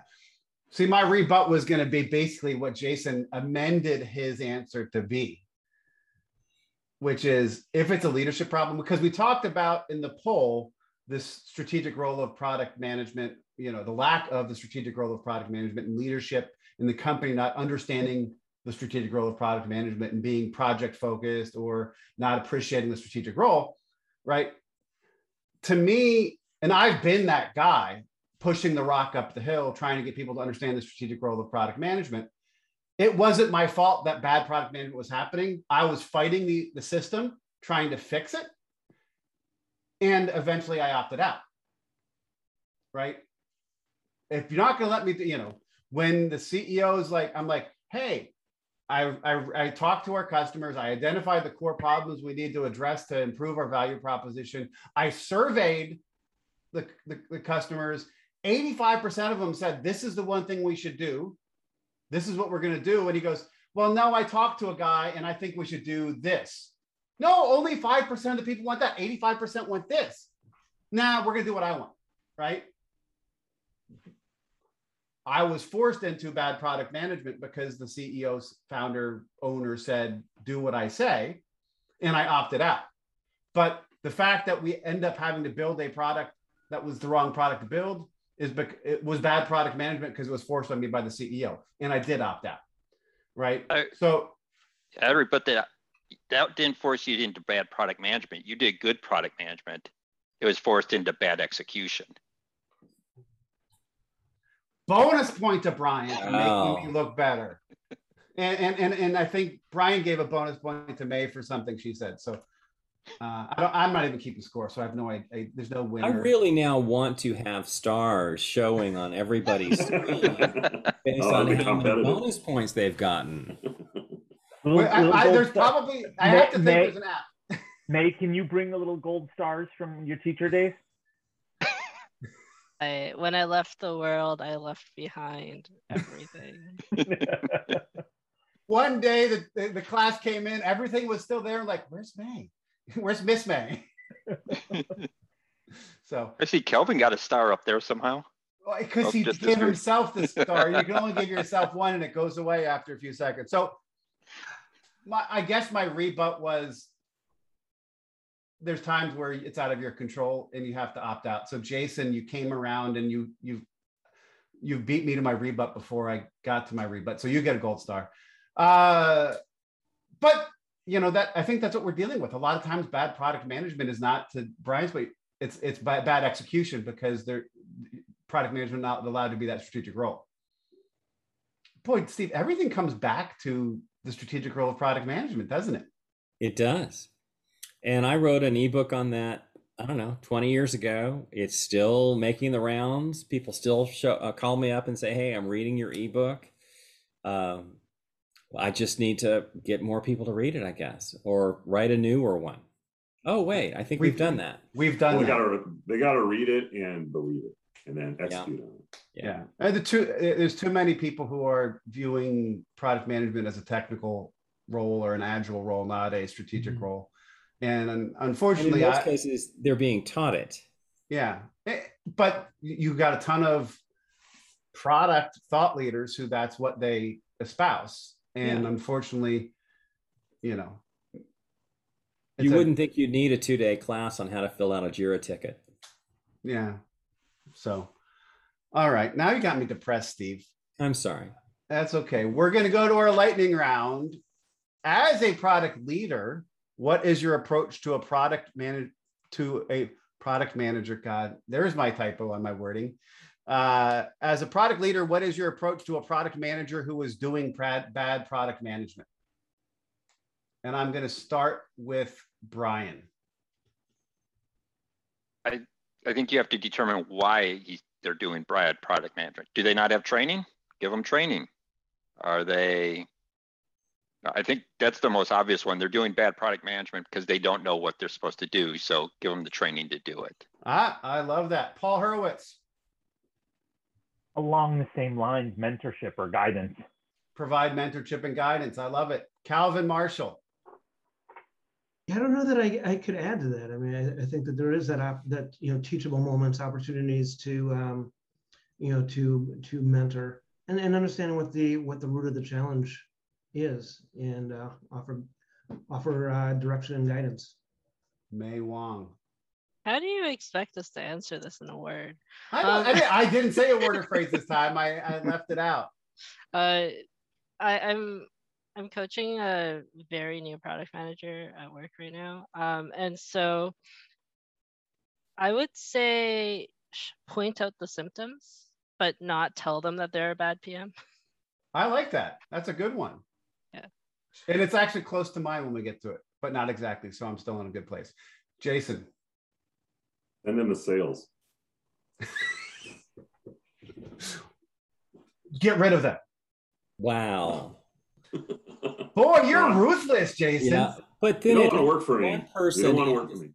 see, my rebut was going to be basically what Jason amended his answer to be, which is if it's a leadership problem, because we talked about in the poll this strategic role of product management, you know, the lack of the strategic role of product management and leadership in the company not understanding the strategic role of product management and being project focused or not appreciating the strategic role, right? To me, and I've been that guy pushing the rock up the hill, trying to get people to understand the strategic role of product management. It wasn't my fault that bad product management was happening. I was fighting the, the system, trying to fix it. And eventually I opted out. Right. If you're not going to let me, you know, when the CEO is like, I'm like, hey, I, I, I talked to our customers. I identified the core problems we need to address to improve our value proposition. I surveyed the, the, the customers. 85% of them said, This is the one thing we should do. This is what we're going to do. And he goes, Well, no, I talked to a guy and I think we should do this. No, only 5% of the people want that. 85% want this. Now nah, we're going to do what I want. Right. I was forced into bad product management because the CEO's founder owner said, do what I say. And I opted out. But the fact that we end up having to build a product that was the wrong product to build is bec- it was bad product management because it was forced on me by the CEO. And I did opt out. Right. I- so Every, but that that didn't force you into bad product management. You did good product management. It was forced into bad execution. bonus point to Brian for Wow. making me look better. And, and and and I think Brian gave a bonus point to May for something she said. So uh, I don't, I'm not even keeping score, so I have no idea. There's no winner. I really now want to have stars showing on everybody's screen based Oh, on how many bonus points they've gotten. Little- Wait, I, little I, gold there's star- probably I May- have to think May- there's an app. May, can you bring the little gold stars from your teacher days? I, when I left the world, I left behind everything. One day the, the, the class came in, everything was still there. Like, where's May? Where's Miss May? so I see Calvin got a star up there somehow. because Oh, he gave himself the star. You can only give yourself one, and it goes away after a few seconds. So, my I guess my rebut was there's times where it's out of your control and you have to opt out. So Jason, you came around and you you you beat me to my rebut before I got to my rebut. So you get a gold star. Uh, but you know that I think that's what we're dealing with. A lot of times, bad product management is not to Brian's point. It's it's bad, bad execution because they're product management not allowed to be that strategic role. Boy, Steve, everything comes back to the strategic role of product management, doesn't it? It does. And I wrote an ebook on that. I don't know, 20 years ago. It's still making the rounds. People still show, uh, call me up and say, "Hey, I'm reading your ebook." Um, I just need to get more people to read it, I guess, or write a newer one. Oh wait, I think we've, we've done that. We've done. Well, they gotta they gotta read it and believe it, and then execute yeah. on it. Yeah. yeah. And the two there's too many people who are viewing product management as a technical role or an agile role, not a strategic mm-hmm. role. And unfortunately, and in most I, cases, they're being taught it. Yeah, eh, but you've got a ton of product thought leaders who that's what they espouse, and yeah. unfortunately, you know, you wouldn't think you'd need a two-day class on how to fill out a Jira ticket. Yeah. So, all right, now you got me depressed, Steve. I'm sorry. That's okay. We're going to go to our lightning round. As a product leader, what is your approach to a product manager to a product manager god there's my typo on my wording uh, as a product leader what is your approach to a product manager who is doing bad product management and i'm going to start with brian i i think you have to determine why he, they're doing bad product management do they not have training give them training are they I think that's the most obvious one. They're doing bad product management because they don't know what they're supposed to do. So give them the training to do it. Ah, I love that. Paul Hurwitz. Along the same lines, mentorship or guidance. Provide mentorship and guidance. I love it. Calvin Marshall. I don't know that I, I could add to that. I mean, I, I think that there is that op, that you know teachable moments, opportunities to um, you know to to mentor and, and understanding what the what the root of the challenge is and uh, offer offer uh, direction and guidance. May Wong. How do you expect us to answer this in a word? I, um, I, I, didn't say a word or phrase this time. I, I left it out. Uh, I, I'm I'm coaching a very new product manager at work right now, um, and so I would say point out the symptoms, but not tell them that they're a bad PM. I like that. That's a good one. Yeah. And it's actually close to mine when we get to it, but not exactly. So I'm still in a good place. Jason. And then the sales. get rid of them. Wow. Boy, you're ruthless, Jason. Yeah, but then you don't want to work for me. Person you don't want to work for me.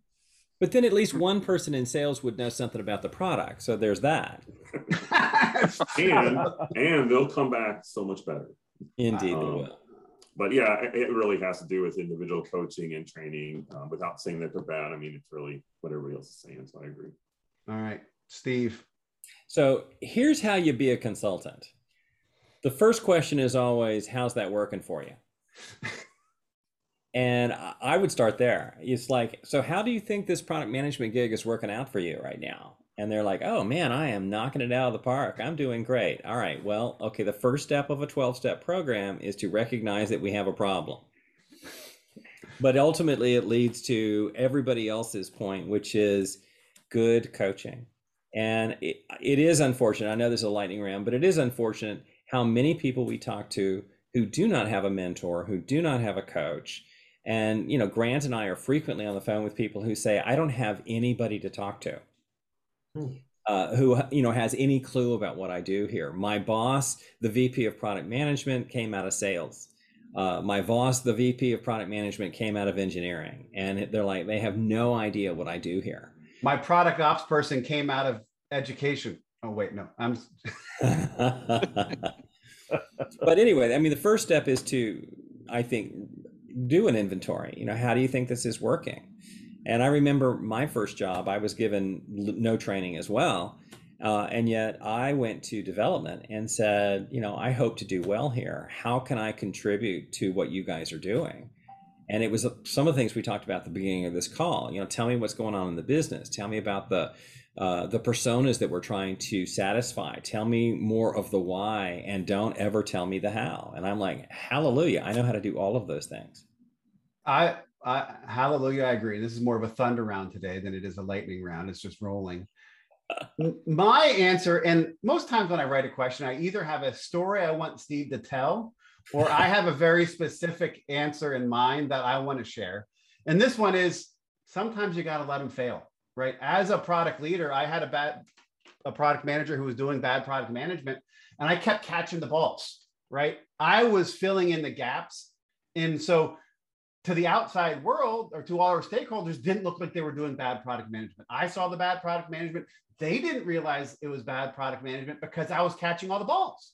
But then at least one person in sales would know something about the product. So there's that. and and they'll come back so much better. Indeed, um, they will but yeah, it really has to do with individual coaching and training. Um, without saying that they're bad, I mean it's really what everybody else is saying. So I agree. All right, Steve. So here's how you be a consultant. The first question is always, "How's that working for you?" and I would start there. It's like, so how do you think this product management gig is working out for you right now? And they're like, oh man, I am knocking it out of the park. I'm doing great. All right, well, okay, the first step of a 12 step program is to recognize that we have a problem. But ultimately, it leads to everybody else's point, which is good coaching. And it, it is unfortunate. I know there's a lightning round, but it is unfortunate how many people we talk to who do not have a mentor, who do not have a coach. And, you know, Grant and I are frequently on the phone with people who say, I don't have anybody to talk to. Uh, who you know has any clue about what I do here. My boss, the VP of product management, came out of sales. Uh, my boss, the VP of product management, came out of engineering, and they're like they have no idea what I do here. My product ops person came out of education. Oh wait, no, I'm. but anyway, I mean, the first step is to, I think, do an inventory. You know, how do you think this is working? And I remember my first job, I was given no training as well. Uh, and yet I went to development and said, you know, I hope to do well here. How can I contribute to what you guys are doing? And it was uh, some of the things we talked about at the beginning of this call. You know, tell me what's going on in the business. Tell me about the uh, the personas that we're trying to satisfy. Tell me more of the why, and don't ever tell me the how. And I'm like, hallelujah! I know how to do all of those things. I, I hallelujah, I agree. This is more of a thunder round today than it is a lightning round. It's just rolling. My answer, and most times when I write a question, I either have a story I want Steve to tell, or I have a very specific answer in mind that I want to share. And this one is sometimes you got to let them fail, right? As a product leader, I had a bad a product manager who was doing bad product management, and I kept catching the balls, right? I was filling in the gaps. And so to the outside world or to all our stakeholders didn't look like they were doing bad product management. I saw the bad product management. They didn't realize it was bad product management because I was catching all the balls.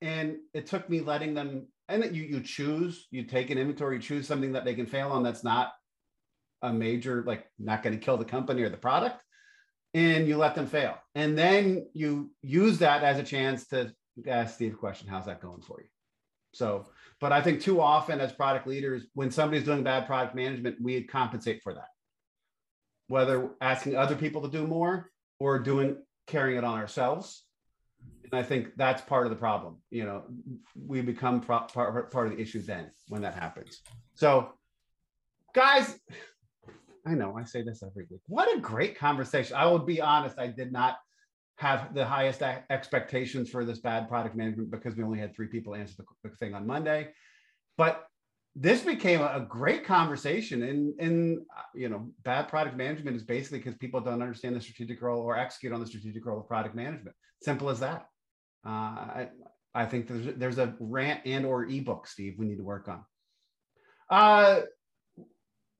And it took me letting them, and you you choose, you take an inventory, you choose something that they can fail on that's not a major, like not going to kill the company or the product, and you let them fail. And then you use that as a chance to ask Steve a question, how's that going for you? So, but I think too often as product leaders, when somebody's doing bad product management, we compensate for that. Whether asking other people to do more or doing carrying it on ourselves. And I think that's part of the problem. You know, we become pro- part, part of the issue then when that happens. So, guys, I know I say this every week. What a great conversation. I will be honest, I did not have the highest expectations for this bad product management because we only had three people answer the, thing on Monday. But this became a, great conversation and and you know bad product management is basically because people don't understand the strategic role or execute on the strategic role of product management. Simple as that. Uh, I, I think there's there's a rant and or ebook steve we need to work on. Uh,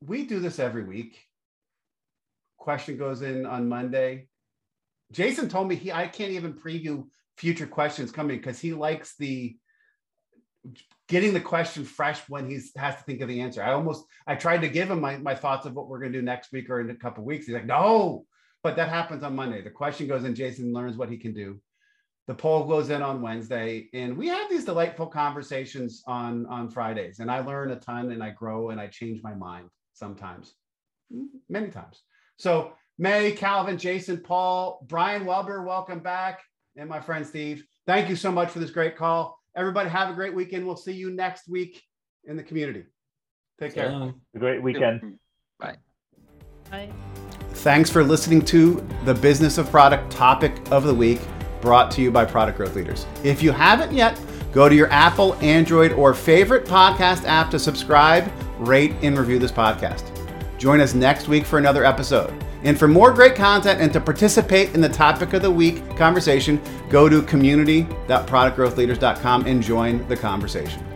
we do this every week. Question goes in on monday Jason told me he I can't even preview future questions coming because he likes the getting the question fresh when he has to think of the answer. I almost I tried to give him my, my thoughts of what we're going to do next week or in a couple weeks. He's like, no, but that happens on Monday. The question goes in, Jason learns what he can do. The poll goes in on Wednesday, and we have these delightful conversations on on Fridays. And I learn a ton, and I grow, and I change my mind sometimes, many times. So May, Calvin, Jason, Paul, Brian Weber, welcome back. And my friend Steve, thank you so much for this great call. Everybody have a great weekend. We'll see you next week in the community. Take care. A great weekend. Bye. Bye. Thanks for listening to the Business of Product topic of the week brought to you by Product Growth Leaders. If you haven't yet, go to your Apple, Android, or favorite podcast app to subscribe, rate, and review this podcast. Join us next week for another episode. And for more great content and to participate in the topic of the week conversation, go to community.productgrowthleaders.com and join the conversation.